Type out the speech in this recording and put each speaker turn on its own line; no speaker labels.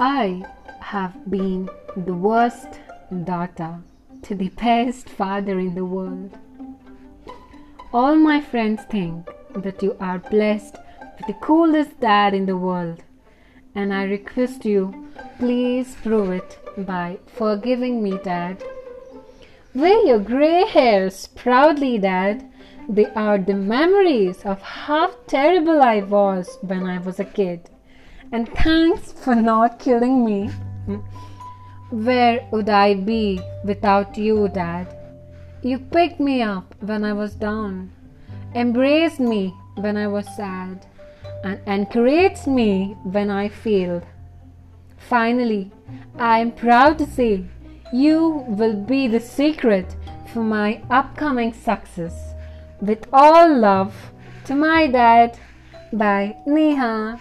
I have been the worst daughter to the best father in the world. All my friends think that you are blessed with the coolest dad in the world, and I request you, please prove it by forgiving me, Dad. Wear your grey hairs proudly, Dad. They are the memories of how terrible I was when I was a kid. And thanks for not killing me. Where would I be without you, Dad? You picked me up when I was down, embraced me when I was sad, and encouraged me when I failed. Finally, I am proud to say you will be the secret for my upcoming success. With all love to my dad, by Neha.